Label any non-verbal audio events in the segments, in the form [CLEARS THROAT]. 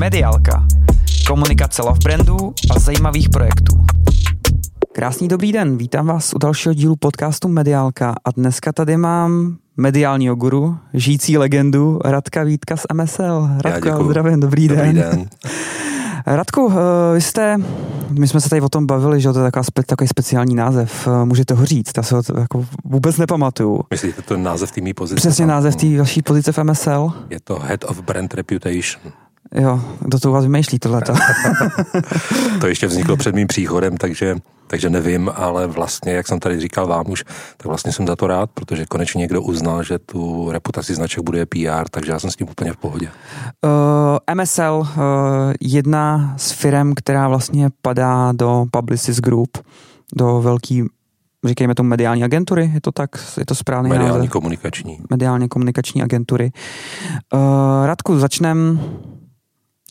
Mediálka. Komunikace love brandů a zajímavých projektů. Krásný dobrý den, vítám vás u dalšího dílu podcastu Mediálka a dneska tady mám mediálního guru, žijící legendu Radka Vítka z MSL. Radko, zdravím, dobrý, dobrý den. den. [LAUGHS] Radku, eh, vy jste, my jsme se tady o tom bavili, že to je taková spe, takový speciální název. Eh, můžete ho říct, já se ho jako vůbec nepamatuju. Myslíte to název té pozice? Přesně název té vaší pozice v MSL. Je to Head of Brand Reputation. Jo, kdo to u vás vymýšlí tohleto? [LAUGHS] to ještě vzniklo před mým příchodem, takže, takže nevím, ale vlastně, jak jsem tady říkal vám už, tak vlastně jsem za to rád, protože konečně někdo uznal, že tu reputaci značek bude PR, takže já jsem s tím úplně v pohodě. Uh, MSL, uh, jedna z firm, která vlastně padá do Publicis Group, do velký říkejme tomu mediální agentury, je to tak, je to správný Mediální název? komunikační. Mediálně komunikační agentury. Uh, Radku, začneme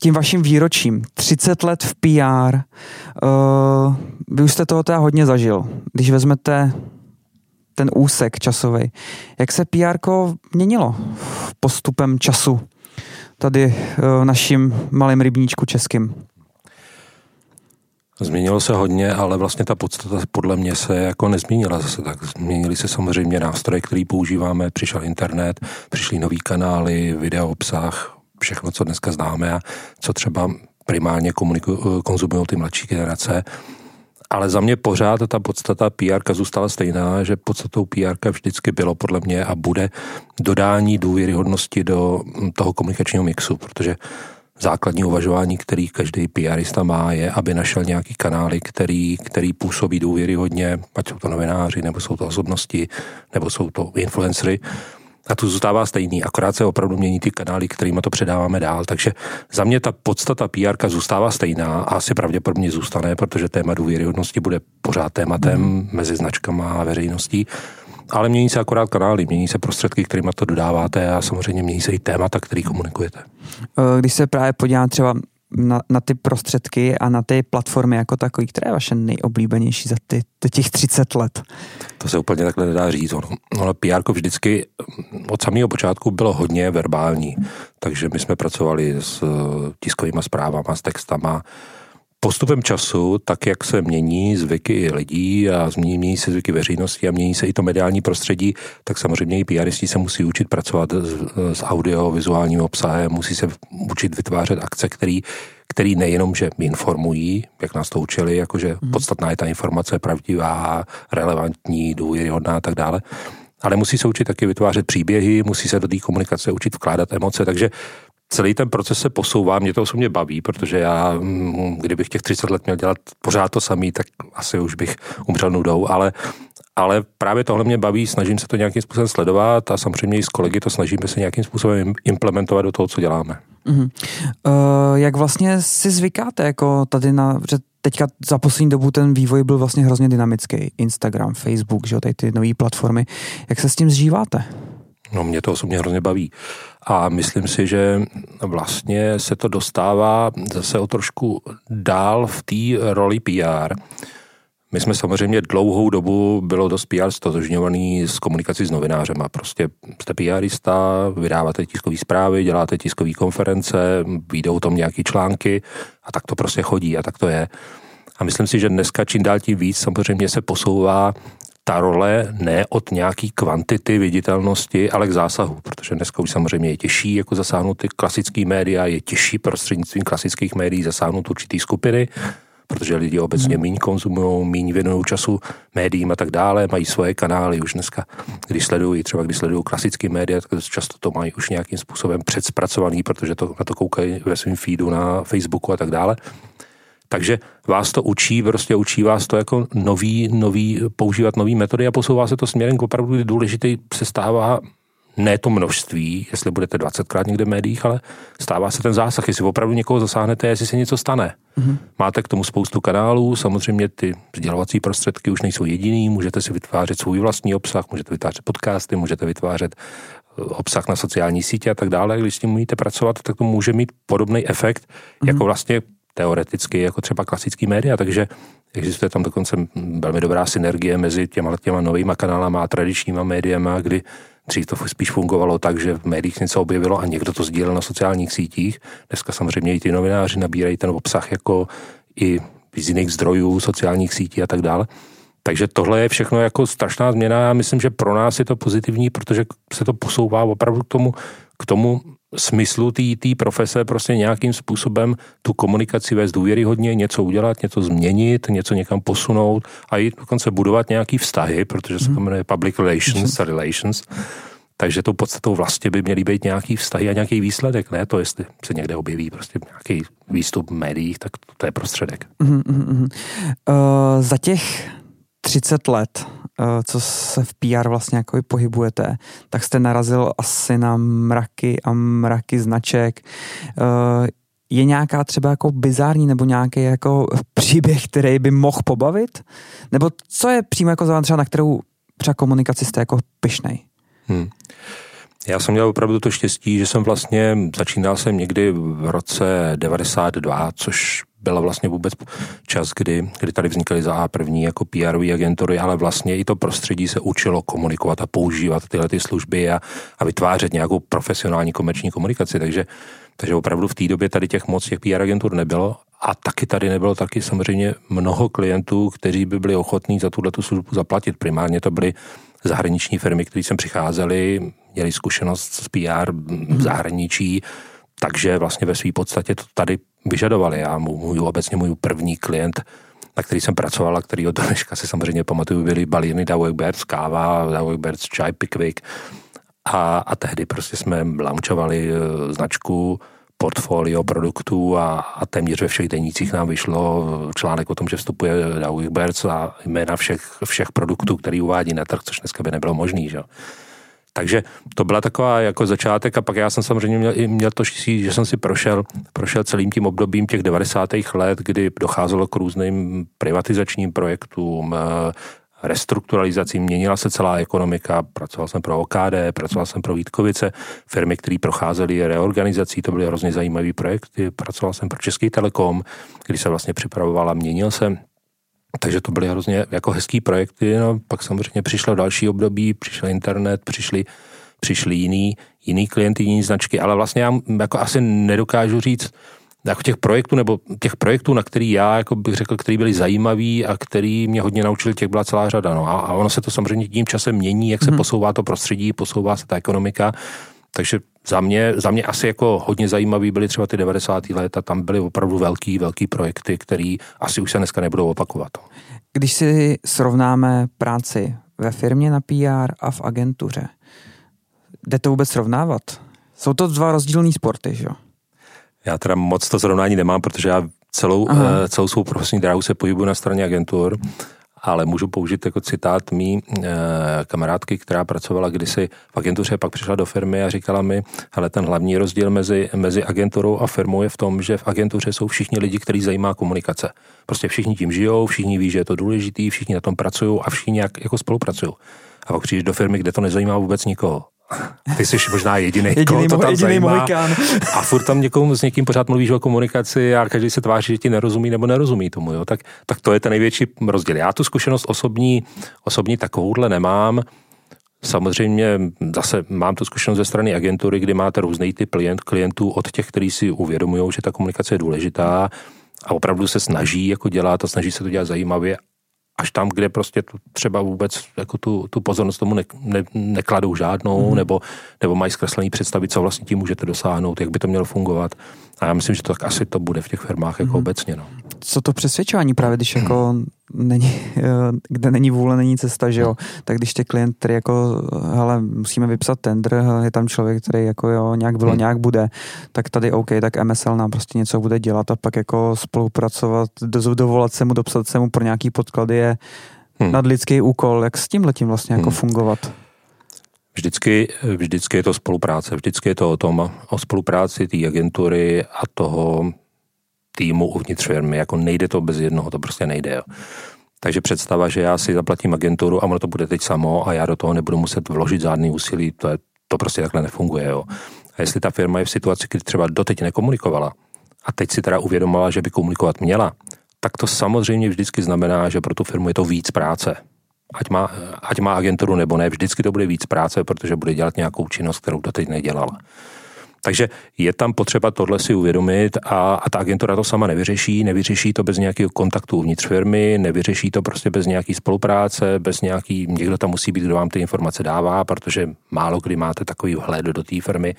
tím vaším výročím. 30 let v PR. Uh, eh, vy už jste toho teda hodně zažil. Když vezmete ten úsek časový. Jak se PR měnilo postupem času tady v naším malém rybníčku českým? Změnilo se hodně, ale vlastně ta podstata podle mě se jako nezměnila zase tak. Změnily se samozřejmě nástroje, který používáme, přišel internet, přišly nový kanály, video obsah, všechno, co dneska známe a co třeba primárně konzumují ty mladší generace. Ale za mě pořád ta podstata PR zůstala stejná, že podstatou PR vždycky bylo podle mě a bude dodání důvěryhodnosti do toho komunikačního mixu, protože základní uvažování, který každý PRista má, je, aby našel nějaký kanály, který, který působí důvěryhodně, ať jsou to novináři, nebo jsou to osobnosti, nebo jsou to influencery, a tu zůstává stejný, akorát se opravdu mění ty kanály, kterými to předáváme dál. Takže za mě ta podstata PR zůstává stejná a asi pravděpodobně zůstane, protože téma důvěryhodnosti bude pořád tématem mm. mezi značkama a veřejností. Ale mění se akorát kanály, mění se prostředky, kterými to dodáváte a samozřejmě mění se i témata, který komunikujete. Když se právě podívám třeba na, na ty prostředky a na ty platformy jako takový, které je vaše nejoblíbenější za ty, těch 30 let? To se úplně takhle nedá říct. Ono, ono PR vždycky od samého počátku bylo hodně verbální, takže my jsme pracovali s eh, tiskovými zprávama, s textama, postupem času, tak jak se mění zvyky lidí a mění se zvyky veřejnosti a mění se i to mediální prostředí, tak samozřejmě i PRisti se musí učit pracovat s, s audio-vizuálním obsahem, musí se učit vytvářet akce, který, který nejenom, že informují, jak nás to učili, jakože hmm. podstatná je ta informace pravdivá, relevantní, důvěryhodná a tak dále, ale musí se učit taky vytvářet příběhy, musí se do té komunikace učit vkládat emoce, takže celý ten proces se posouvá, mě to osobně baví, protože já, mm, kdybych těch 30 let měl dělat pořád to samý, tak asi už bych umřel nudou, ale ale právě tohle mě baví, snažím se to nějakým způsobem sledovat a samozřejmě i s kolegy to snažíme se nějakým způsobem implementovat do toho, co děláme. Uh-huh. Uh, jak vlastně si zvykáte jako tady na, že teďka za poslední dobu ten vývoj byl vlastně hrozně dynamický. Instagram, Facebook, že jo, tady ty nové platformy. Jak se s tím zžíváte? No mě to osobně hrozně baví. A myslím si, že vlastně se to dostává zase o trošku dál v té roli PR. My jsme samozřejmě dlouhou dobu bylo dost PR stotožňovaný s komunikací s novinářem a prostě jste PRista, vydáváte tiskové zprávy, děláte tiskové konference, vyjdou tam nějaký články a tak to prostě chodí a tak to je. A myslím si, že dneska čím dál tím víc samozřejmě se posouvá ta role ne od nějaký kvantity viditelnosti, ale k zásahu, protože dneska už samozřejmě je těžší jako zasáhnout ty klasické média, je těžší prostřednictvím klasických médií zasáhnout určitý skupiny, protože lidi obecně hmm. méně konzumují, méně věnují času médiím a tak dále, mají svoje kanály už dneska, když sledují, třeba když sledují klasické média, tak často to mají už nějakým způsobem předspracovaný, protože to, na to koukají ve svém feedu na Facebooku a tak dále. Takže vás to učí, prostě učí vás to jako nový, nový, používat nové metody a posouvá se to směrem k opravdu, kdy důležitý se stává ne to množství, jestli budete 20krát někde v médiích, ale stává se ten zásah, jestli opravdu někoho zasáhnete, jestli se něco stane. Mm-hmm. Máte k tomu spoustu kanálů, samozřejmě ty sdělovací prostředky už nejsou jediný, můžete si vytvářet svůj vlastní obsah, můžete vytvářet podcasty, můžete vytvářet eh, obsah na sociální sítě a tak dále. Když s tím umíte pracovat, tak to může mít podobný efekt, mm-hmm. jako vlastně teoreticky jako třeba klasický média, takže existuje tam dokonce velmi dobrá synergie mezi těma, těma novýma kanálama a tradičníma médiama, kdy, Dřív to spíš fungovalo tak, že v médiích něco objevilo a někdo to sdílel na sociálních sítích. Dneska samozřejmě i ty novináři nabírají ten obsah jako i z jiných zdrojů, sociálních sítí a tak dále. Takže tohle je všechno jako strašná změna. Já myslím, že pro nás je to pozitivní, protože se to posouvá opravdu k tomu, k tomu smyslu té profese prostě nějakým způsobem tu komunikaci vést důvěryhodně, něco udělat, něco změnit, něco někam posunout a i dokonce budovat nějaký vztahy, protože se to jmenuje public relations, relations. Takže tou podstatou vlastně by měly být nějaký vztahy a nějaký výsledek, ne to, jestli se někde objeví prostě nějaký výstup v médiích, tak to je prostředek. Uh, za těch 30 let, co se v PR vlastně jako pohybujete, tak jste narazil asi na mraky a mraky značek. Uh, je nějaká třeba jako bizární nebo nějaký jako příběh, který by mohl pobavit? Nebo co je přímo jako třeba na kterou třeba komunikaci jste jako pyšnej? Hmm. Já jsem měl opravdu to štěstí, že jsem vlastně, začínal jsem někdy v roce 92, což byla vlastně vůbec čas, kdy, kdy tady vznikaly za první jako PR agentury, ale vlastně i to prostředí se učilo komunikovat a používat tyhle ty služby a, a vytvářet nějakou profesionální komerční komunikaci, takže, takže opravdu v té době tady těch moc těch PR agentur nebylo a taky tady nebylo taky samozřejmě mnoho klientů, kteří by byli ochotní za tuhle službu zaplatit. Primárně to byly zahraniční firmy, které sem přicházely, měli zkušenost s PR v zahraničí, takže vlastně ve své podstatě to tady vyžadovali. Já můj, obecně můj první klient, na který jsem pracoval a který od dneška si samozřejmě pamatuju, byly balíny Dawek Birds, káva, Dawek Birds, čaj, Pickwick. A, a tehdy prostě jsme launchovali e, značku, portfolio produktů a, a téměř ve všech denících nám vyšlo článek o tom, že vstupuje Dawik Birds a jména všech, všech produktů, který uvádí na trh, což dneska by nebylo možný. Že? Takže to byla taková jako začátek a pak já jsem samozřejmě měl, měl to štěstí, že jsem si prošel, prošel celým tím obdobím těch 90. let, kdy docházelo k různým privatizačním projektům, eh, restrukturalizací, měnila se celá ekonomika, pracoval jsem pro OKD, pracoval jsem pro Vítkovice, firmy, které procházely reorganizací, to byly hrozně zajímavé projekty, pracoval jsem pro Český telekom, kdy se vlastně připravovala, měnil se takže to byly hrozně jako hezký projekty, no, pak samozřejmě přišlo další období, přišel internet, přišli, přišli jiný, jiný klienty, jiný značky, ale vlastně já jako asi nedokážu říct, jako těch projektů, nebo těch projektů, na který já jako bych řekl, který byly zajímavý a který mě hodně naučili, těch byla celá řada. No. A, a ono se to samozřejmě tím časem mění, jak se hmm. posouvá to prostředí, posouvá se ta ekonomika. Takže za mě, za mě asi jako hodně zajímavý byly třeba ty 90. léta, tam byly opravdu velký, velký projekty, které asi už se dneska nebudou opakovat. Když si srovnáme práci ve firmě na PR a v agentuře, jde to vůbec srovnávat? Jsou to dva rozdílné sporty, že jo? Já teda moc to srovnání nemám, protože já celou, uh, celou svou profesní dráhu se pohybuju na straně agentur ale můžu použít jako citát mý e, kamarádky, která pracovala kdysi v agentuře, pak přišla do firmy a říkala mi, ale ten hlavní rozdíl mezi, mezi agenturou a firmou je v tom, že v agentuře jsou všichni lidi, kteří zajímá komunikace. Prostě všichni tím žijou, všichni ví, že je to důležitý, všichni na tom pracují a všichni jak, jako spolupracují. A pak přijdeš do firmy, kde to nezajímá vůbec nikoho. Ty jsi možná jediný, jediný to tam jediný zajímá. Mohikán. A furt tam někomu, s někým pořád mluvíš o komunikaci a každý se tváří, že ti nerozumí nebo nerozumí tomu. Jo? Tak, tak to je ten největší rozdíl. Já tu zkušenost osobní, osobní takovouhle nemám. Samozřejmě zase mám tu zkušenost ze strany agentury, kdy máte různý typ klient, klientů od těch, kteří si uvědomují, že ta komunikace je důležitá a opravdu se snaží jako dělat a snaží se to dělat zajímavě až tam, kde prostě tu, třeba vůbec jako tu, tu pozornost tomu ne, ne, nekladou žádnou, mm. nebo, nebo mají zkreslený představy, co vlastně tím můžete dosáhnout, jak by to mělo fungovat. A já myslím, že to tak asi to bude v těch firmách jako mm. obecně. No. Co to přesvědčování právě, když jako není, eh, kde není vůle, není cesta, že jo, tak když tě klient, který jako, hele, musíme vypsat tender, je tam člověk, který jako jo, nějak bylo, hmm. nějak bude, tak tady OK, tak MSL nám prostě něco bude dělat a pak jako spolupracovat, dovolat se mu, dopsat se mu pro nějaký podklady je hmm. nadlidský úkol. Jak s tím letím vlastně jako hmm. fungovat? Vždycky, vždycky je to spolupráce, vždycky je to o tom, o spolupráci té agentury a toho týmu uvnitř firmy. Jako nejde to bez jednoho, to prostě nejde. Jo. Takže představa, že já si zaplatím agenturu a ono to bude teď samo a já do toho nebudu muset vložit žádný úsilí, to, je, to prostě takhle nefunguje. Jo. A jestli ta firma je v situaci, kdy třeba doteď nekomunikovala a teď si teda uvědomila, že by komunikovat měla, tak to samozřejmě vždycky znamená, že pro tu firmu je to víc práce. ať má, ať má agenturu nebo ne, vždycky to bude víc práce, protože bude dělat nějakou činnost, kterou doteď nedělala. Takže je tam potřeba tohle si uvědomit a, a ta agentura to sama nevyřeší, nevyřeší to bez nějakého kontaktu uvnitř firmy, nevyřeší to prostě bez nějaký spolupráce, bez nějaký, někdo tam musí být, kdo vám ty informace dává, protože málo kdy máte takový vhled do té firmy,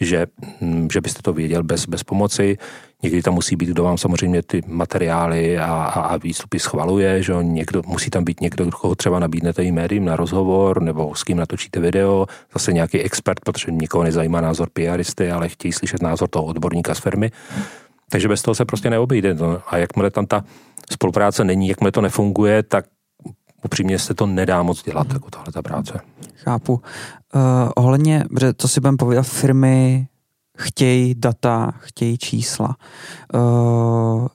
že, hm, že byste to věděl bez, bez pomoci. Někdy tam musí být, kdo vám samozřejmě ty materiály a, a, a výstupy schvaluje, že někdo, musí tam být někdo, koho třeba nabídnete i médiím na rozhovor, nebo s kým natočíte video, zase nějaký expert, protože nikoho nezajímá názor PRisty, ale chtějí slyšet názor toho odborníka z firmy. Takže bez toho se prostě neobejde. No. A jakmile tam ta spolupráce není, jakmile to nefunguje, tak upřímně se to nedá moc dělat, jako tahle ta práce. Chápu. Uh, ohledně, to si budeme povědět, firmy chtějí data, chtějí čísla. Uh,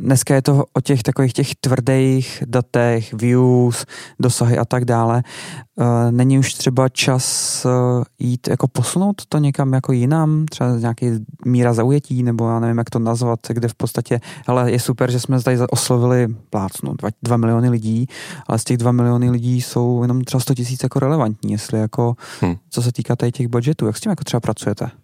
Dneska je to o těch takových těch tvrdých datech, views, dosahy a tak dále. Eh, není už třeba čas eh, jít jako posunout to někam jako jinam, třeba nějaký míra zaujetí, nebo já nevím, jak to nazvat, kde v podstatě, ale je super, že jsme tady oslovili plácnu, dva, dva miliony lidí, ale z těch dva miliony lidí jsou jenom třeba 100 tisíc jako relevantní, jestli jako, hmm. co se týká tady těch budgetů, jak s tím jako třeba pracujete?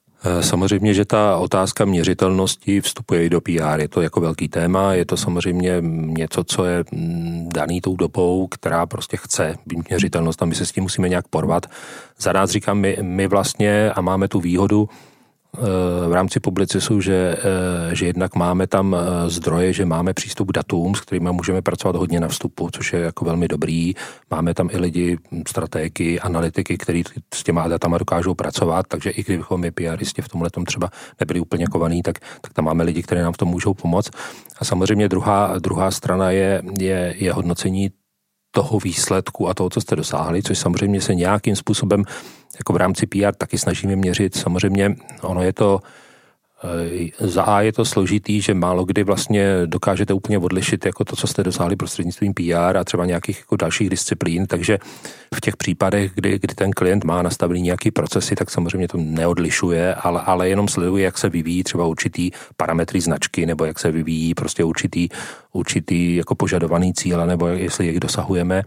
Eh, samozřejmě, že ta otázka měřitelnosti vstupuje i do PR. Je to jako velký téma, je to samozřejmě něco, co je mm, daný tou dobou, která prostě chce být měřitelnost a my se s tím musíme nějak porvat. Za nás říkám, my, my vlastně a máme tu výhodu, v rámci publicisu, že, eh, že jednak máme tam eh, zdroje, že máme přístup k datům, s kterými můžeme pracovat hodně na vstupu, což je jako velmi dobrý. Máme tam i lidi, strategy, analytiky, kteří s těma datama dokážou pracovat, takže i kdybychom my PRisti v tomhle třeba nebyli úplně kovaný, tak, tak tam máme lidi, kteří nám v tom můžou pomoct. A samozřejmě druhá, druhá strana je, je, je hodnocení toho výsledku a toho, co jste dosáhli, což samozřejmě se nějakým způsobem jako v rámci PR taky snažíme měřit. Samozřejmě ono je to za A je to složitý, že málo kdy vlastně dokážete úplně odlišit jako to, co jste dosáhli prostřednictvím PR a třeba nějakých jako dalších disciplín, takže v těch případech, kdy, kdy ten klient má nastavený nějaký procesy, tak samozřejmě to neodlišuje, ale, ale jenom sleduje, jak se vyvíjí třeba určitý parametry značky, nebo jak se vyvíjí prostě určitý, určitý jako požadovaný cíle, nebo jestli jich dosahujeme.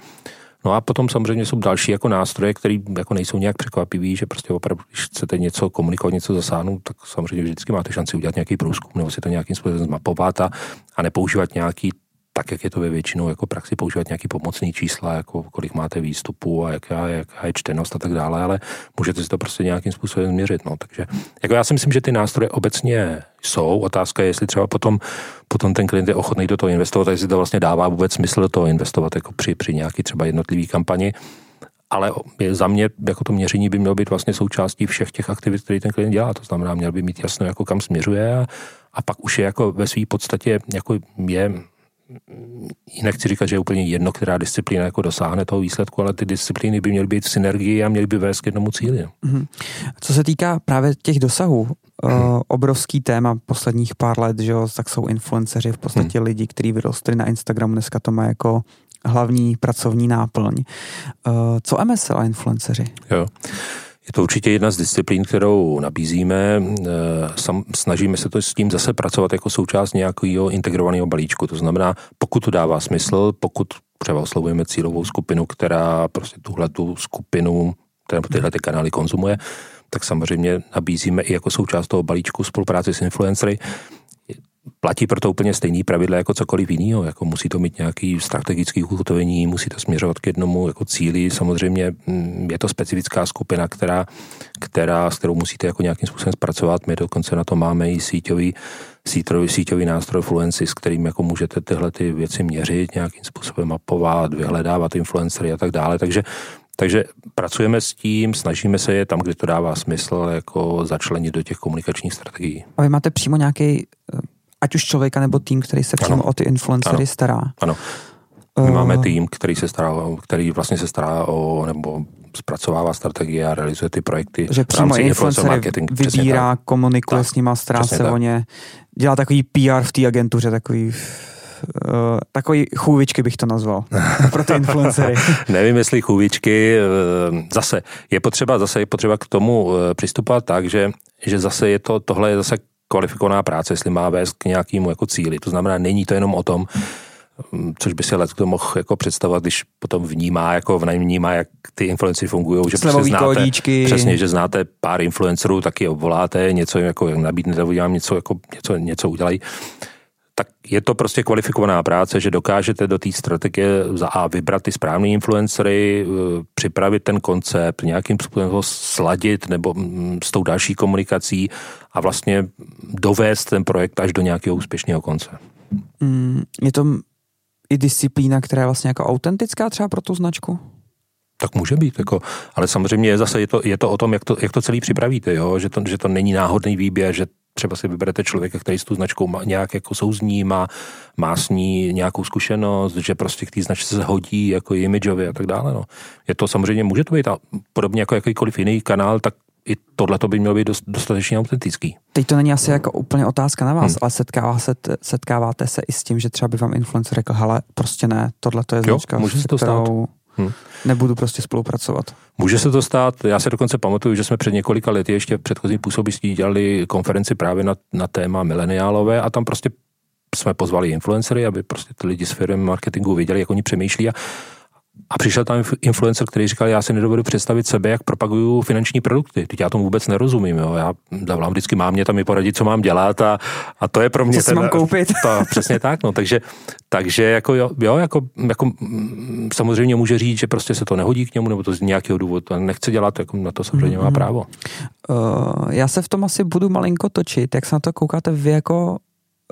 No a potom samozřejmě jsou další jako nástroje, které jako nejsou nějak překvapivý, že prostě opravdu, když chcete něco komunikovat, něco zasáhnout, tak samozřejmě vždycky máte šanci udělat nějaký průzkum nebo si to nějakým způsobem zmapovat a, a nepoužívat nějaký tak, jak je to ve většinou jako praxi, používat nějaký pomocný čísla, jako kolik máte výstupů a jaká, jaká je čtenost a tak dále, ale můžete si to prostě nějakým způsobem změřit. No. Takže jako já si myslím, že ty nástroje obecně jsou. Otázka je, jestli třeba potom, potom ten klient je ochotný do toho investovat, jestli to vlastně dává vůbec smysl do toho investovat jako při, při nějaký třeba jednotlivý kampani ale za mě jako to měření by mělo být vlastně součástí všech těch aktivit, které ten klient dělá. To znamená, měl by mít jasno, jako kam směřuje a, a pak už je jako ve své podstatě jako je nechci říkat, že je úplně jedno, která disciplína jako dosáhne toho výsledku, ale ty disciplíny by měly být v synergii a měly by vést k jednomu cíli. Mm-hmm. Co se týká právě těch dosahů, uh, obrovský téma posledních pár let, že jo, tak jsou influenceři, v podstatě mm-hmm. lidi, kteří vyrostli na Instagram, dneska to má jako hlavní pracovní náplň. Uh, co MSL a influenceři? Jo. Je to určitě jedna z disciplín, kterou nabízíme. Eh, sam, snažíme se to s tím zase pracovat jako součást nějakého integrovaného balíčku. To znamená, pokud to dává smysl, pokud třeba oslovujeme cílovou skupinu, která prostě tuhle tu skupinu, tyhle ty kanály konzumuje, tak samozřejmě nabízíme i jako součást toho balíčku spolupráci s influencery platí proto úplně stejný pravidla jako cokoliv jiného. Jako musí to mít nějaký strategický ukotvení, musí to směřovat k jednomu jako cíli. Samozřejmě mm, je to specifická skupina, která, která, s kterou musíte jako nějakým způsobem zpracovat. My dokonce na to máme i síťový, síťový, síťový nástroj Fluency, s kterým jako můžete tyhle ty věci měřit, nějakým způsobem mapovat, vyhledávat influencery a tak dále. Takže takže pracujeme s tím, snažíme se je tam, kde to dává smysl, jako začlenit do těch komunikačních strategií. A vy máte přímo nějaký ať už člověka nebo tým, který se přímo ano. o ty influencery ano. stará. Ano. My uh, máme tým, který se stará, který vlastně se stará o, nebo zpracovává strategie a realizuje ty projekty. Že přímo influencer marketing. vybírá, komunikuje tak, s nima, stará se o ně, dělá takový PR v té agentuře, takový Uh, takový chůvičky bych to nazval [LAUGHS] pro ty influencery. [LAUGHS] Nevím, jestli chůvičky, uh, zase je potřeba, zase je potřeba k tomu přistupovat tak, že, že zase je to, tohle je zase kvalifikovaná práce, jestli má vést k nějakému jako cíli. To znamená, není to jenom o tom, což by si let kdo mohl jako představovat, když potom vnímá, jako vnímá, jak ty influenci fungují, že prostě znáte, kódíčky. přesně, že znáte pár influencerů, tak je obvoláte, něco jako nabídnete, udělám něco, jako, něco, něco udělají. Tak je to prostě kvalifikovaná práce, že dokážete do té strategie za A vybrat ty správné influencery, eh, připravit ten koncept, nějakým způsobem ho sladit nebo mm, s tou další komunikací a vlastně dovést ten projekt až do nějakého úspěšného konce. Mm, je to i disciplína, která je vlastně jako autentická třeba pro tu značku? Tak může být, jako, ale samozřejmě je zase je to, je to o tom, jak to, jak to celý připravíte, jo? Že, to, že to není náhodný výběr, že třeba si vyberete člověka, který s tou značkou má, nějak jako souzní, má, má s ní nějakou zkušenost, že prostě k té značce se hodí jako imidžově a tak dále. No. Je to samozřejmě, může to být a podobně jako jakýkoliv jiný kanál, tak i tohle to by mělo být dost, dostatečně autentický. Teď to není asi jako úplně otázka na vás, hmm. ale setkává se, setkáváte se i s tím, že třeba by vám influencer řekl, hele, prostě ne, tohle to je značka, může se to stát. Hmm. nebudu prostě spolupracovat. Může se to stát, já se dokonce pamatuju, že jsme před několika lety ještě v předchozím působistí dělali konferenci právě na, na téma mileniálové a tam prostě jsme pozvali influencery, aby prostě ty lidi z firmy marketingu věděli, jak oni přemýšlí a a přišel tam influencer, který říkal, já si nedovedu představit sebe, jak propaguju finanční produkty. Teď já tomu vůbec nerozumím. Jo. Já zavolám vždycky mám mě tam i poradit, co mám dělat a, a to je pro mě... Co ten, mám koupit. [LAUGHS] To, přesně tak. No. Takže, takže jako, jo, jo jako, jako, mm, samozřejmě může říct, že prostě se to nehodí k němu, nebo to z nějakého důvodu nechce dělat, jako na to samozřejmě má mhm. právo. Uh, já se v tom asi budu malinko točit. Jak se na to koukáte vy jako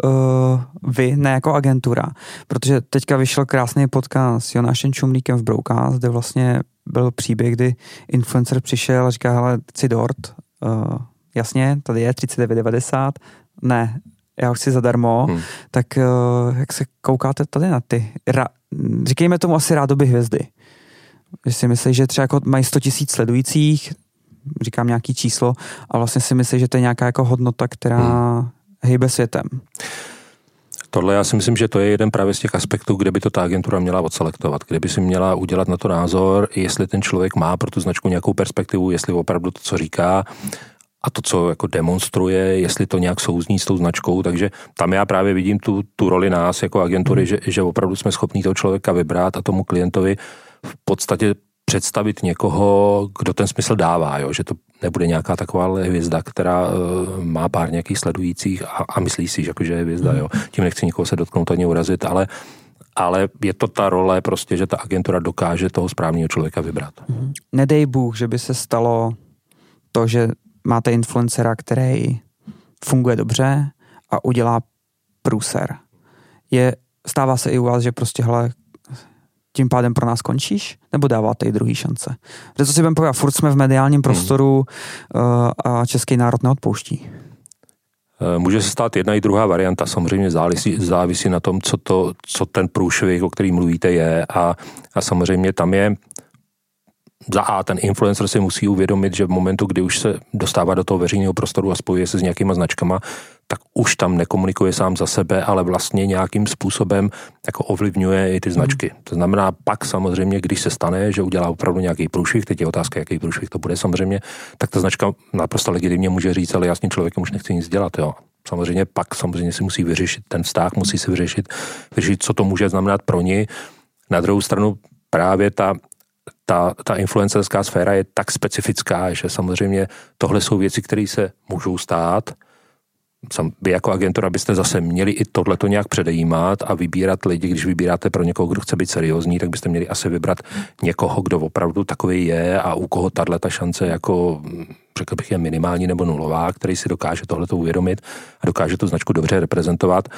uh, vy, ne jako agentura. Protože teďka vyšel krásný podcast s Jonášem Čumlíkem v Broukás, kde vlastně byl příběh, kdy influencer přišel a říká, hele, chci dort, uh, jasně, tady je 39,90, ne, já ho chci zadarmo, hmm. tak uh, jak se koukáte tady na ty, ra, říkejme tomu asi rádoby hvězdy. Že si myslí, že třeba jako mají 100 tisíc sledujících, říkám nějaký číslo, a vlastně si myslí, že to je nějaká jako hodnota, která hmm hýbe světem. Tohle já si myslím, že to je jeden právě z těch aspektů, kde by to ta agentura měla odselektovat, kde by si měla udělat na to názor, jestli ten člověk má pro tu značku nějakou perspektivu, jestli opravdu to, co říká, a to, co jako demonstruje, jestli to nějak souzní s tou značkou, takže tam já právě vidím tu, tu roli nás jako agentury, mm. že, že opravdu jsme schopni toho člověka vybrat a tomu klientovi v podstatě představit někoho, kdo ten smysl dává, jo? že to nebude nějaká taková hvězda, která uh, má pár nějakých sledujících a, a myslí si, že, jako, že je hvězda. Jo? Tím nechci nikoho se dotknout ani urazit, ale ale je to ta role prostě, že ta agentura dokáže toho správného člověka vybrat. Mhm. Nedej Bůh, že by se stalo to, že máte influencera, který funguje dobře a udělá průser. Je, stává se i u vás, že prostě, hele, tím pádem pro nás končíš, nebo dáváte i druhý šance? Protože co si budeme povedat, furt jsme v mediálním prostoru hmm. uh, a český národ neodpouští. Eh, může se stát jedna i druhá varianta, samozřejmě závisí, závisí na tom, co, to, co ten průšvih, o který mluvíte, je a, a samozřejmě tam je za A ten influencer si musí uvědomit, že v momentu, kdy už se dostává do toho veřejného prostoru a spojuje se s nějakýma značkama, tak už tam nekomunikuje sám za sebe, ale vlastně nějakým způsobem jako ovlivňuje i ty značky. Mm. To znamená, pak samozřejmě, když se stane, že udělá opravdu nějaký průšvih, teď je otázka, jaký průšvih to bude samozřejmě, tak ta značka naprosto legitimně může říct, ale já s tím člověkem už nechci nic dělat. Jo. Samozřejmě pak samozřejmě si musí vyřešit ten vztah, musí si vyřešit, vyřešit, co to může znamenat pro ní. Na druhou stranu právě ta ta, ta influencerská sféra je tak specifická, že samozřejmě tohle jsou věci, které se můžou stát. Vy jako agentura byste zase měli i tohle to nějak předejímat a vybírat lidi, když vybíráte pro někoho, kdo chce být seriózní, tak byste měli asi vybrat někoho, kdo opravdu takový je a u koho tahle ta šance jako řekl bych je minimální nebo nulová, který si dokáže tohle to uvědomit a dokáže tu značku dobře reprezentovat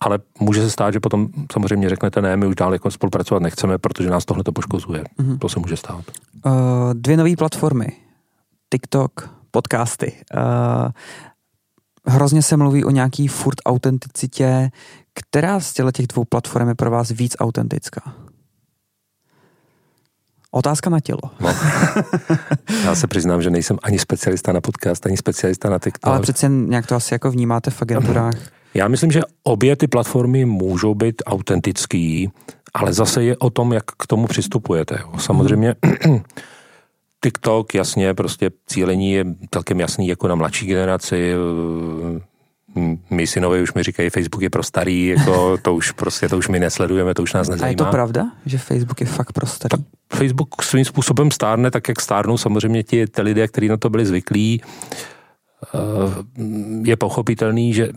ale může se stát, že potom samozřejmě řeknete, ne, my už dál jako spolupracovat nechceme, protože nás tohle to poškozuje. Mm-hmm. To se může stát. Uh, dvě nové platformy. TikTok, podcasty. Uh, hrozně se mluví o nějaký furt autenticitě, Která z těch dvou platform je pro vás víc autentická? Otázka na tělo. No. [LAUGHS] Já se přiznám, že nejsem ani specialista na podcast, ani specialista na TikTok. Ale přece nějak to asi jako vnímáte v agenturách. Já myslím, že obě ty platformy můžou být autentický, ale zase je o tom, jak k tomu přistupujete. Samozřejmě [CLEARS THROAT] TikTok, jasně, prostě cílení je celkem jasný jako na mladší generaci. My synové už mi říkají, Facebook je pro starý, jako [LAUGHS] to už prostě, to už my nesledujeme, to už nás nezajímá. A je to pravda, že Facebook je fakt pro starý? Tak Facebook svým způsobem stárne, tak jak stárnou samozřejmě ti ty lidé, kteří na to byli zvyklí. Eh, je pochopitelný, že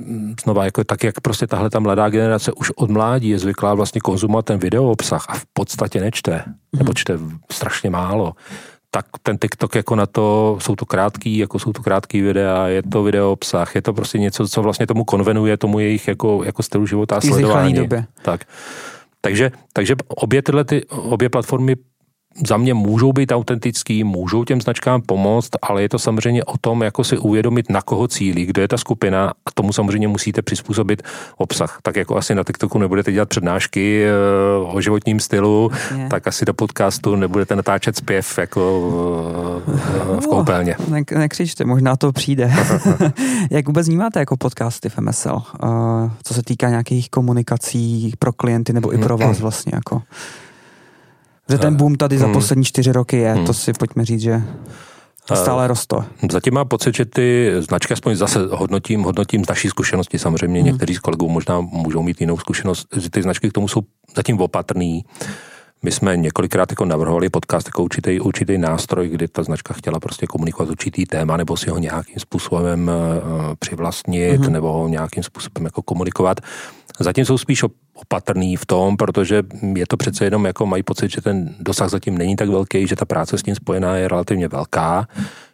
znova jako tak, jak prostě tahle ta mladá generace už od mládí je zvyklá vlastně konzumovat ten video obsah a v podstatě nečte, nebo mhm. čte strašně málo, tak ten TikTok jako na to, jsou to krátký, jako jsou to krátký videa, je to video obsah, je to prostě něco, co vlastně tomu konvenuje, tomu jejich jako, jako stylu života a sledování. Době. Tak. Takže, takže obě tyhle ty, obě platformy za mě můžou být autentický, můžou těm značkám pomoct, ale je to samozřejmě o tom, jako si uvědomit, na koho cílí, kdo je ta skupina a tomu samozřejmě musíte přizpůsobit obsah. Tak jako asi na TikToku nebudete dělat přednášky eh, o životním stylu, je. tak asi do podcastu nebudete natáčet zpěv jako eh, v koupelně. Oh, ne, nekřičte, možná to přijde. [LAUGHS] Jak vůbec vnímáte jako podcasty v MSL? Uh, co se týká nějakých komunikací pro klienty nebo i pro vás vlastně jako? Že ten boom tady za hmm. poslední čtyři roky je, hmm. to si pojďme říct, že stále roste. Zatím mám pocit, že ty značky, aspoň zase hodnotím, hodnotím z naší zkušenosti, samozřejmě hmm. někteří z kolegů možná můžou mít jinou zkušenost, že ty značky k tomu jsou zatím opatrný. My jsme několikrát jako navrhovali podcast jako určitý, určitý nástroj, kdy ta značka chtěla prostě komunikovat určitý téma nebo si ho nějakým způsobem uh, přivlastnit mm-hmm. nebo ho nějakým způsobem jako komunikovat. Zatím jsou spíš opatrný v tom, protože je to přece jenom jako mají pocit, že ten dosah zatím není tak velký, že ta práce s tím spojená je relativně velká,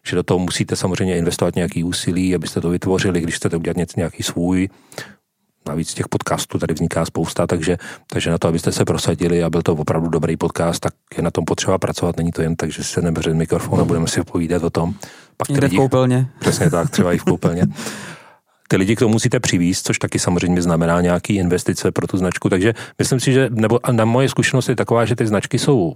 že do toho musíte samozřejmě investovat nějaký úsilí, abyste to vytvořili, když chcete udělat něco nějaký svůj. Navíc těch podcastů tady vzniká spousta, takže, takže na to, abyste se prosadili a byl to opravdu dobrý podcast, tak je na tom potřeba pracovat. Není to jen tak, že se nebře mikrofon a budeme si povídat o tom. Pak Jde lidi, v koupelně. [LAUGHS] Přesně tak, třeba i v koupelně. ty lidi k tomu musíte přivízt, což taky samozřejmě znamená nějaký investice pro tu značku. Takže myslím si, že nebo na moje zkušenost je taková, že ty značky jsou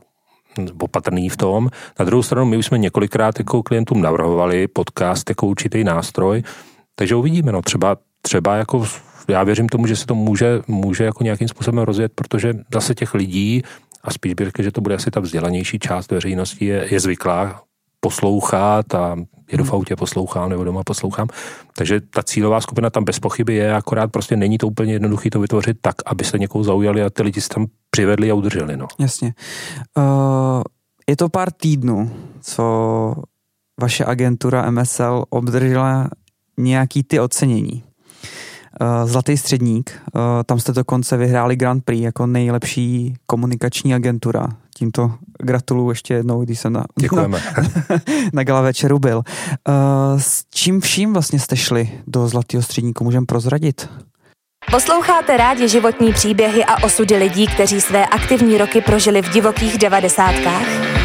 opatrný v tom. Na druhou stranu, my už jsme několikrát jako klientům navrhovali podcast jako určitý nástroj, takže uvidíme, no třeba, třeba jako já věřím tomu, že se to může, může jako nějakým způsobem rozjet, protože zase těch lidí, a spíš bych řekl, že to bude asi ta vzdělanější část veřejnosti, je, je zvyklá poslouchat a jedu v autě, poslouchám nebo doma poslouchám. Takže ta cílová skupina tam bez pochyby je, akorát prostě není to úplně jednoduché to vytvořit tak, aby se někoho zaujali a ty lidi se tam přivedli a udrželi. No. Jasně. Uh, je to pár týdnů, co vaše agentura MSL obdržela nějaký ty ocenění. Uh, Zlatý středník, uh, tam jste dokonce vyhráli Grand Prix jako nejlepší komunikační agentura tímto gratuluju ještě jednou, když jsem na, Děkujeme. na, [LAUGHS] na gala večeru byl. Uh, s čím vším vlastně jste šli do Zlatého středníku, můžeme prozradit? Posloucháte rádi životní příběhy a osudy lidí, kteří své aktivní roky prožili v divokých devadesátkách?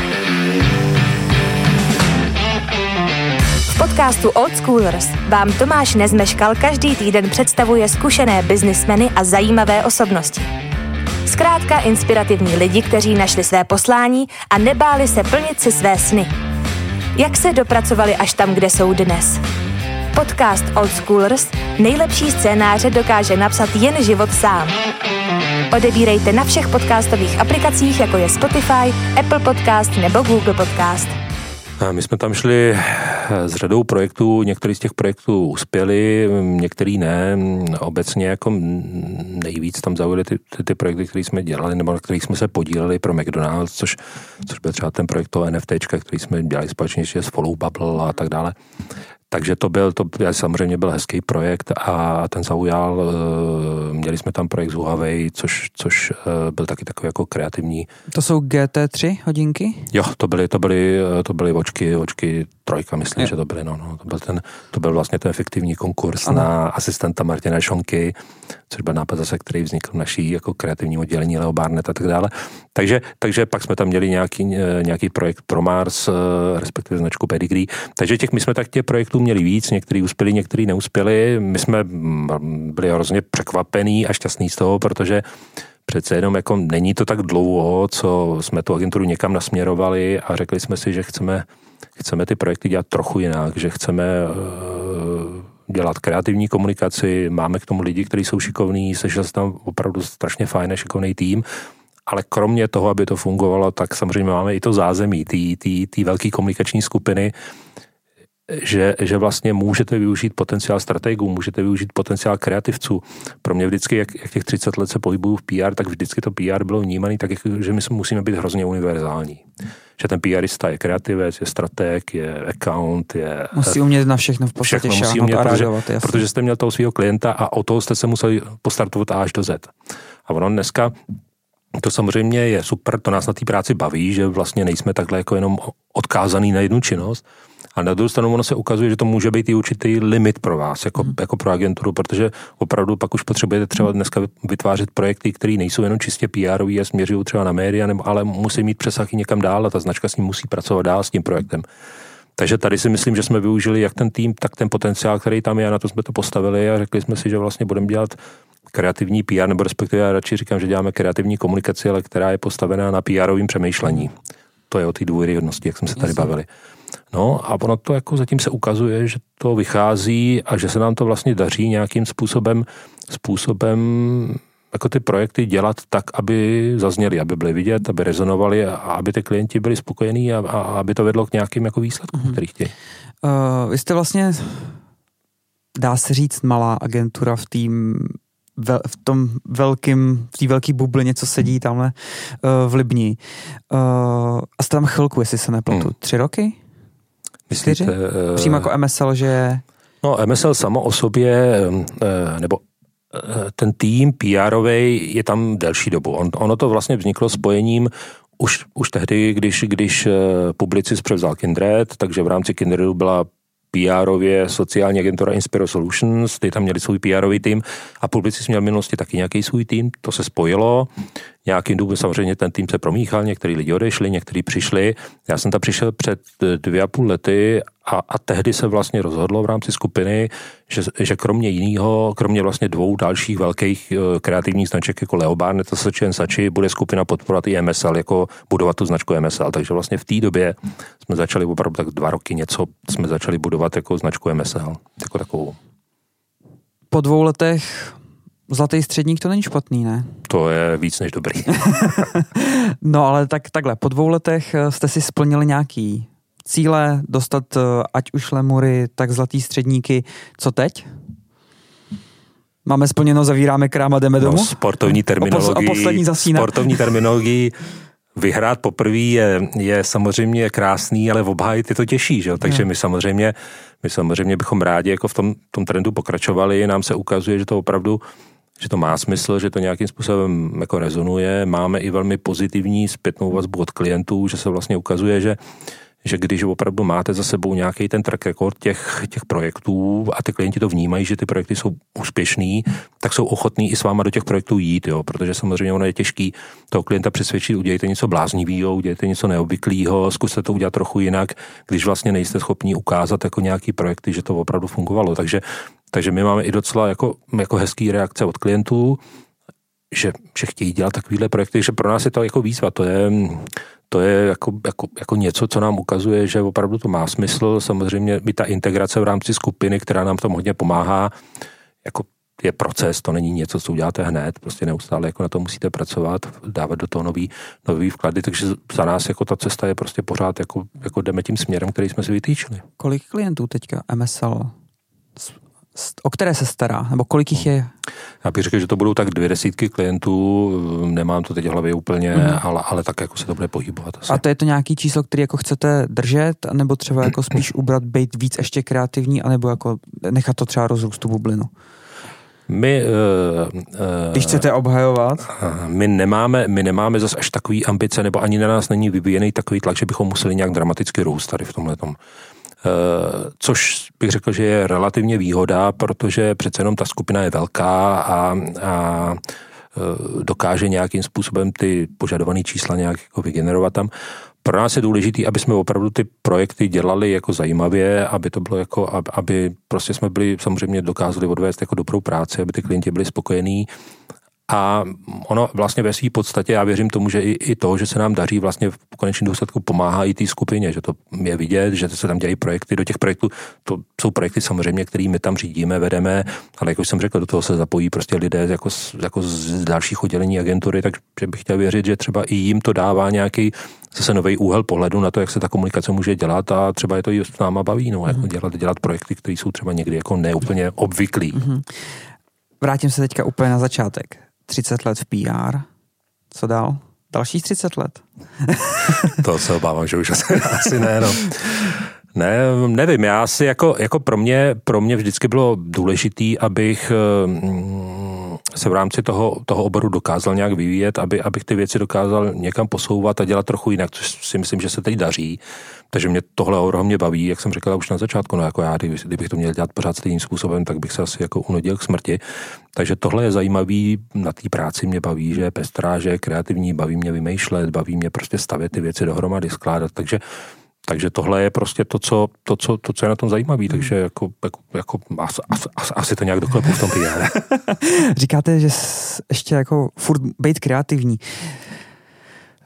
Podcastu Old Schoolers vám Tomáš Nezmeškal každý týden představuje zkušené biznismeny a zajímavé osobnosti. Zkrátka inspirativní lidi, kteří našli své poslání a nebáli se plnit si své sny. Jak se dopracovali až tam, kde jsou dnes? Podcast Old Schoolers nejlepší scénáře dokáže napsat jen život sám. Odebírejte na všech podcastových aplikacích, jako je Spotify, Apple Podcast nebo Google Podcast. My jsme tam šli eh, s řadou projektů, některý z těch projektů uspěli, některý ne. Obecně jako nejvíc tam zaujali ty, ty, ty projekty, které jsme dělali, nebo na kterých jsme se podíleli pro McDonald's, což, což byl třeba ten projekt toho NFT, který jsme dělali společně s Follow Bubble a tak dále. Takže to byl, to samozřejmě byl hezký projekt a ten zaujal. Eh, měli jsme tam projekt z Huawei, což, což eh, byl taky takový jako kreativní. To jsou GT3 hodinky? Jo, to byly, to byly, eh, to byly očky, očky trojka, myslím, je. že to byly. No, no, to, byl ten, to byl vlastně ten efektivní konkurs ano. na asistenta Martina Šonky což byl nápad zase, který vznikl v naší jako kreativním oddělení Leo Barnett a tak dále. Takže, takže pak jsme tam měli nějaký, nějaký projekt pro Mars, respektive značku Pedigree. Takže těch, my jsme tak těch projektů měli víc, některý uspěli, některý neuspěli. My jsme mm, byli hrozně překvapení a šťastní z toho, protože přece jenom jako není to tak dlouho, co jsme tu agenturu někam nasměrovali a řekli jsme si, že chceme, chceme ty projekty dělat trochu jinak, že chceme uh, dělat kreativní komunikaci, máme k tomu lidi, kteří jsou šikovní, sešel se tam opravdu strašně fajn a šikovný tým, ale kromě toho, aby to fungovalo, tak samozřejmě máme i to zázemí, ty velké komunikační skupiny, že, že vlastně můžete využít potenciál strategů, můžete využít potenciál kreativců. Pro mě vždycky, jak, jak těch 30 let se pohybuju v PR, tak vždycky to PR bylo vnímané tak, že my musíme být hrozně univerzální. Že ten PRista je kreativec, je strateg, je account, je... Musí umět na všechno v podstatě všechno musí umět, protože, protože jste měl toho svého klienta a o toho jste se museli postartovat až do Z. A ono dneska to samozřejmě je super, to nás na té práci baví, že vlastně nejsme takhle jako jenom odkázaný na jednu činnost, a na druhou stranu ono se ukazuje, že to může být i určitý limit pro vás, jako, hmm. jako pro agenturu, protože opravdu pak už potřebujete třeba dneska vytvářet projekty, které nejsou jenom čistě pr a směřují třeba na média, nebo, ale musí mít přesah i někam dál a ta značka s ním musí pracovat dál s tím projektem. Takže tady si myslím, že jsme využili jak ten tým, tak ten potenciál, který tam je, a na to jsme to postavili a řekli jsme si, že vlastně budeme dělat kreativní PR, nebo respektive já radši říkám, že děláme kreativní komunikaci, ale která je postavená na PR-ovým přemýšlení. To je o té důvěryhodnosti, jak jsme se tady bavili. No a ono to jako zatím se ukazuje, že to vychází a že se nám to vlastně daří nějakým způsobem, způsobem jako ty projekty dělat tak, aby zazněly, aby byly vidět, aby rezonovaly a aby ty klienti byli spokojení a, a aby to vedlo k nějakým jako výsledkům, mm-hmm. který chtějí. Uh, vy jste vlastně, dá se říct, malá agentura v tým v tom velkým, v té velké bublině, co sedí tamhle uh, v Libni. Uh, a jste tam chvilku, jestli se nepletu. Hmm. Tři roky? Myslíte? Čtyři? Uh, Přímo jako MSL, že... No, MSL samo o sobě, uh, nebo ten tým pr je tam delší dobu. On, ono to vlastně vzniklo spojením už, už tehdy, když, když publicist převzal Kindred, takže v rámci Kindredu byla PR-ově sociální agentura Inspiro Solutions, ty tam měli svůj PR tým a Publicis měl v minulosti taky nějaký svůj tým, to se spojilo. Nějakým důvodem samozřejmě ten tým se promíchal, některý lidi odešli, někteří přišli. Já jsem tam přišel před dvě a půl lety a, a tehdy se vlastně rozhodlo v rámci skupiny, že, že kromě jiného, kromě vlastně dvou dalších velkých uh, kreativních značek jako Leo Barnett a Sachi Sachi, bude skupina podporovat i MSL, jako budovat tu značku MSL. Takže vlastně v té době jsme začali opravdu tak dva roky něco, jsme začali budovat jako značku MSL, jako takovou. Po dvou letech Zlatý středník to není špatný, ne? To je víc než dobrý. [LAUGHS] no ale tak takhle, po dvou letech eh, jste si splnili nějaký cíle, dostat eh, ať už lemury, tak zlatý středníky. Co teď? Máme splněno, zavíráme krám a jdeme no, domů? sportovní terminologii. A, poslední zasína. Sportovní terminologii vyhrát poprvé je, je samozřejmě krásný, ale v obhájit je to těžší, že? takže hmm. my samozřejmě my samozřejmě bychom rádi jako v tom, tom trendu pokračovali, nám se ukazuje, že to opravdu že to má smysl, že to nějakým způsobem jako rezonuje. Máme i velmi pozitivní zpětnou vazbu od klientů, že se vlastně ukazuje, že že když opravdu máte za sebou nějaký ten track record těch, těch projektů a ty klienti to vnímají, že ty projekty jsou úspěšný, tak jsou ochotní i s váma do těch projektů jít, jo, protože samozřejmě ono je těžký toho klienta přesvědčit, udělejte něco bláznivého, udělejte něco neobvyklého, zkuste to udělat trochu jinak, když vlastně nejste schopni ukázat jako nějaký projekty, že to opravdu fungovalo. Takže, takže my máme i docela jako, jako hezký reakce od klientů, že, že chtějí dělat takovýhle projekty, že pro nás je to jako výzva, to je, to je jako, jako, jako něco, co nám ukazuje, že opravdu to má smysl. Samozřejmě i ta integrace v rámci skupiny, která nám tam hodně pomáhá, jako je proces, to není něco, co uděláte hned, prostě neustále jako na to musíte pracovat, dávat do toho nový, nový vklady, takže za nás jako ta cesta je prostě pořád, jako, jako jdeme tím směrem, který jsme si vytýčili. Kolik klientů teďka MSL o které se stará, nebo kolik jich je? Já bych řekl, že to budou tak dvě desítky klientů, nemám to teď v hlavě úplně, mm. ale, ale tak jako se to bude pohybovat. Asi. A to je to nějaký číslo, který jako chcete držet, nebo třeba jako spíš [CLEARS THROAT] ubrat, být víc ještě kreativní, anebo jako nechat to třeba rozrůst tu bublinu? My, uh, uh, Když chcete obhajovat? My nemáme, my nemáme zase až takový ambice, nebo ani na nás není vyvíjený takový tlak, že bychom museli nějak dramaticky růst tady v tomhle tom. Což bych řekl, že je relativně výhoda, protože přece jenom ta skupina je velká a, a dokáže nějakým způsobem ty požadované čísla nějak jako vygenerovat tam. Pro nás je důležité, aby jsme opravdu ty projekty dělali jako zajímavě, aby to bylo jako, aby prostě jsme byli samozřejmě dokázali odvést jako dobrou práci, aby ty klienti byli spokojení a ono vlastně ve své podstatě, já věřím tomu, že i, i to, že se nám daří vlastně v konečném důsledku pomáhá i té skupině, že to je vidět, že se tam dělají projekty. Do těch projektů, to jsou projekty samozřejmě, které my tam řídíme, vedeme, ale jak už jsem řekl, do toho se zapojí prostě lidé jako z, jako z dalších oddělení agentury, takže bych chtěl věřit, že třeba i jim to dává nějaký zase nový úhel pohledu na to, jak se ta komunikace může dělat a třeba je to i s náma baví, no, jako mhm. dělat, dělat projekty, které jsou třeba někdy jako neúplně obvyklý. Mm-hmm. Vrátím se teďka úplně na začátek 30 let v PR. Co dál? Dalších 30 let? [LAUGHS] to se obávám, že už asi, asi ne, no. Ne, nevím, já si jako, jako pro, mě, pro mě vždycky bylo důležitý, abych mm, se v rámci toho, toho oboru dokázal nějak vyvíjet, aby, abych ty věci dokázal někam posouvat a dělat trochu jinak, což si myslím, že se teď daří. Takže mě tohle ohromně baví, jak jsem říkal už na začátku, no jako já, kdybych to měl dělat pořád stejným způsobem, tak bych se asi jako unudil k smrti. Takže tohle je zajímavý, na té práci mě baví, že je pestrá, že je kreativní, baví mě vymýšlet, baví mě prostě stavět ty věci dohromady, skládat, takže takže tohle je prostě to, co, to, co, to, co je na tom zajímavé, hmm. takže jako, jako, jako asi, asi, asi to nějak doklepu v tom PR. [LAUGHS] Říkáte, že ještě jako furt být kreativní.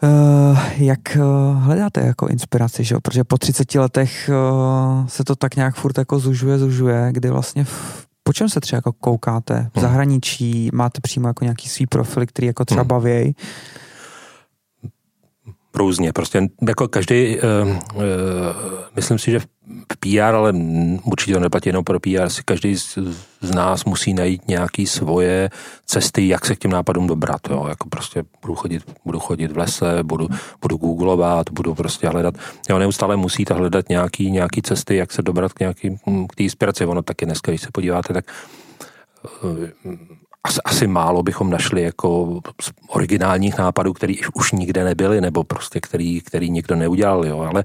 Uh, jak uh, hledáte jako inspiraci, že? protože po 30 letech uh, se to tak nějak furt jako zužuje, zužuje, kdy vlastně v, po čem se třeba jako koukáte? V hmm. zahraničí máte přímo jako nějaký svý profil, který jako třeba hmm. baví? Různě. Prostě jako každý, uh, uh, myslím si, že v PR, ale určitě to neplatí jenom pro PR, si každý z, z nás musí najít nějaký svoje cesty, jak se k těm nápadům dobrat. Jo. Jako prostě budu chodit, budu chodit v lese, budu, budu googlovat, budu prostě hledat. Jo, neustále musíte hledat nějaký, nějaký cesty, jak se dobrat k nějaký, k té inspiraci. Ono taky dneska, když se podíváte, tak uh, asi, asi málo bychom našli jako originálních nápadů, který už nikde nebyly, nebo prostě který, který nikdo neudělal, jo, ale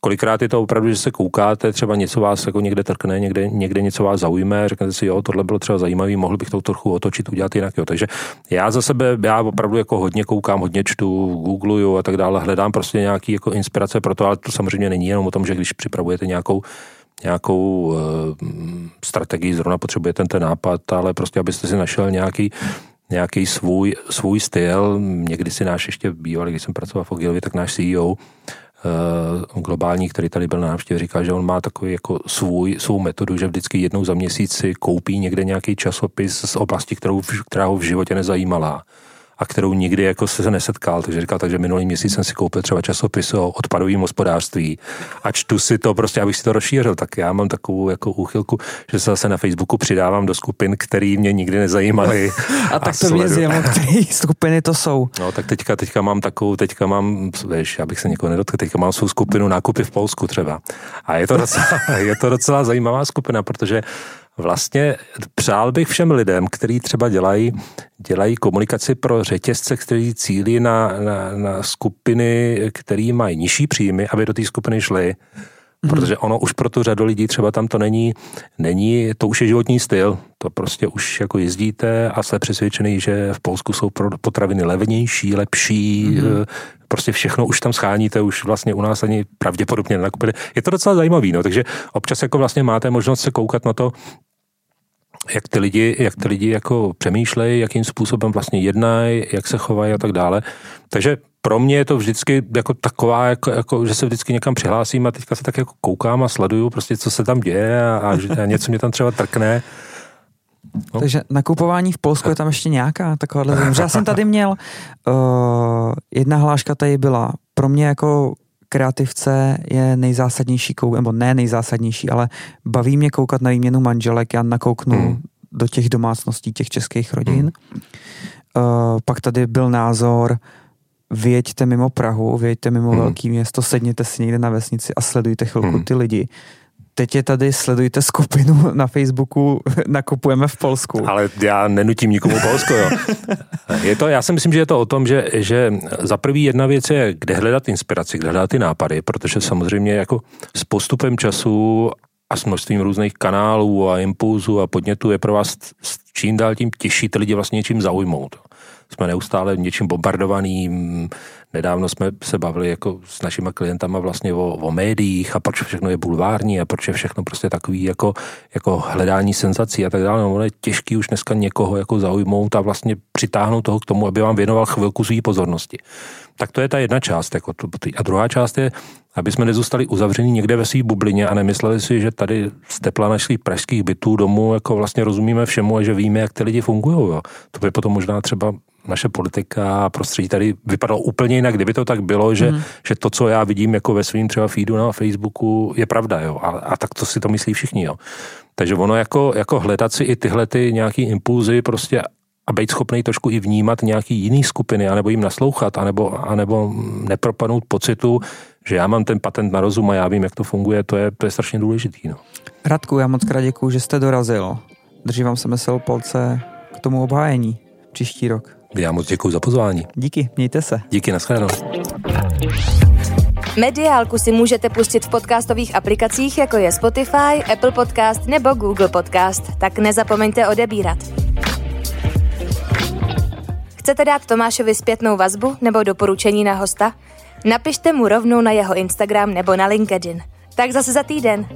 kolikrát je to opravdu, že se koukáte, třeba něco vás jako někde trkne, někde, někde něco vás zaujme, řeknete si, jo, tohle bylo třeba zajímavé, mohl bych to trochu otočit, udělat jinak, jo. Takže já za sebe, já opravdu jako hodně koukám, hodně čtu, googluju a tak dále, hledám prostě nějaký jako inspirace pro to, ale to samozřejmě není jenom o tom, že když připravujete nějakou nějakou uh, strategii, zrovna potřebujete ten, nápad, ale prostě abyste si našel nějaký, nějaký svůj, svůj styl. Někdy si náš ještě bývalý, když jsem pracoval v Ogilvy, tak náš CEO uh, eh, globální, který tady byl na návštěvě, říkal, že on má takový jako svůj, svou metodu, že vždycky jednou za měsíc si koupí někde nějaký časopis z oblasti, kterou, která ho v životě nezajímala a kterou nikdy jako se nesetkal. Takže říkal, takže minulý měsíc jsem si koupil třeba časopis o odpadovém hospodářství a čtu si to prostě, abych si to rozšířil. Tak já mám takovou jako úchylku, že se zase na Facebooku přidávám do skupin, který mě nikdy nezajímaly. a, [LAUGHS] a tak to mě zjemo, které skupiny to jsou. No tak teďka, teďka mám takovou, teďka mám, víš, abych se někoho nedotkl, teďka mám svou skupinu nákupy v Polsku třeba. A je to docela, [LAUGHS] je to docela zajímavá skupina, protože vlastně přál bych všem lidem, kteří třeba dělají, dělají komunikaci pro řetězce, kteří cílí na, na, na skupiny, které mají nižší příjmy, aby do té skupiny šly. Mm-hmm. Protože ono už pro tu řadu lidí třeba tam to není, není, to už je životní styl. To prostě už jako jezdíte a jste přesvědčený, že v Polsku jsou potraviny levnější, lepší, mm-hmm. prostě všechno už tam scháníte, už vlastně u nás ani pravděpodobně nenakupili. Je to docela zajímavý, no, takže občas jako vlastně máte možnost se koukat na to, jak ty lidi, jak ty lidi jako přemýšlejí, jakým způsobem vlastně jednají, jak se chovají a tak dále. Takže pro mě je to vždycky jako taková, jako, jako, že se vždycky někam přihlásím a teďka se tak jako koukám a sleduju prostě, co se tam děje a, a, a něco mě tam třeba trkne. No. Takže nakupování v Polsku je tam ještě nějaká takováhle Já jsem tady měl, uh, jedna hláška tady byla pro mě jako kreativce je nejzásadnější, kou, nebo ne nejzásadnější, ale baví mě koukat na výměnu manželek, já nakouknu hmm. do těch domácností těch českých rodin. Hmm. Uh, pak tady byl názor, vyjeďte mimo Prahu, vyjeďte mimo hmm. velký město, sedněte si někde na vesnici a sledujte chvilku hmm. ty lidi. Teď je tady, sledujte skupinu na Facebooku [LAUGHS] Nakupujeme v Polsku. Ale já nenutím nikomu Polsko, jo. Je to, já si myslím, že je to o tom, že, že za prvý jedna věc je, kde hledat inspiraci, kde hledat ty nápady, protože samozřejmě jako s postupem času a s množstvím různých kanálů a impulzů a podnětů je pro vás čím dál tím těžší ty lidi vlastně něčím zaujmout. Jsme neustále něčím bombardovaný, Nedávno jsme se bavili jako s našimi klientama vlastně o, o médiích a proč všechno je bulvární a proč je všechno prostě takový jako, jako hledání senzací a tak dále. No, je těžký už dneska někoho jako zaujmout a vlastně přitáhnout toho k tomu, aby vám věnoval chvilku své pozornosti. Tak to je ta jedna část. Jako to, a druhá část je, aby jsme nezůstali uzavření někde ve své bublině a nemysleli si, že tady z tepla našich pražských bytů domů jako vlastně rozumíme všemu a že víme, jak ty lidi fungují. To by potom možná třeba naše politika a prostředí tady vypadalo úplně jinak, kdyby to tak bylo, že, mm. že to, co já vidím jako ve svým třeba feedu na Facebooku, je pravda, jo. A, a tak to si to myslí všichni, jo. Takže ono jako, jako hledat si i tyhle ty nějaký impulzy prostě a být schopný trošku i vnímat nějaký jiný skupiny, anebo jim naslouchat, anebo, anebo nepropadnout pocitu, že já mám ten patent na rozum a já vím, jak to funguje, to je, to je strašně důležitý. No. Radku, já moc krát děkuju, že jste dorazil. Držím vám se mesel palce k tomu obhájení příští rok. Já moc děkuji za pozvání. Díky, mějte se. Díky, nashledanou. Mediálku si můžete pustit v podcastových aplikacích, jako je Spotify, Apple Podcast nebo Google Podcast, tak nezapomeňte odebírat. Chcete dát Tomášovi zpětnou vazbu nebo doporučení na hosta? Napište mu rovnou na jeho Instagram nebo na LinkedIn. Tak zase za týden.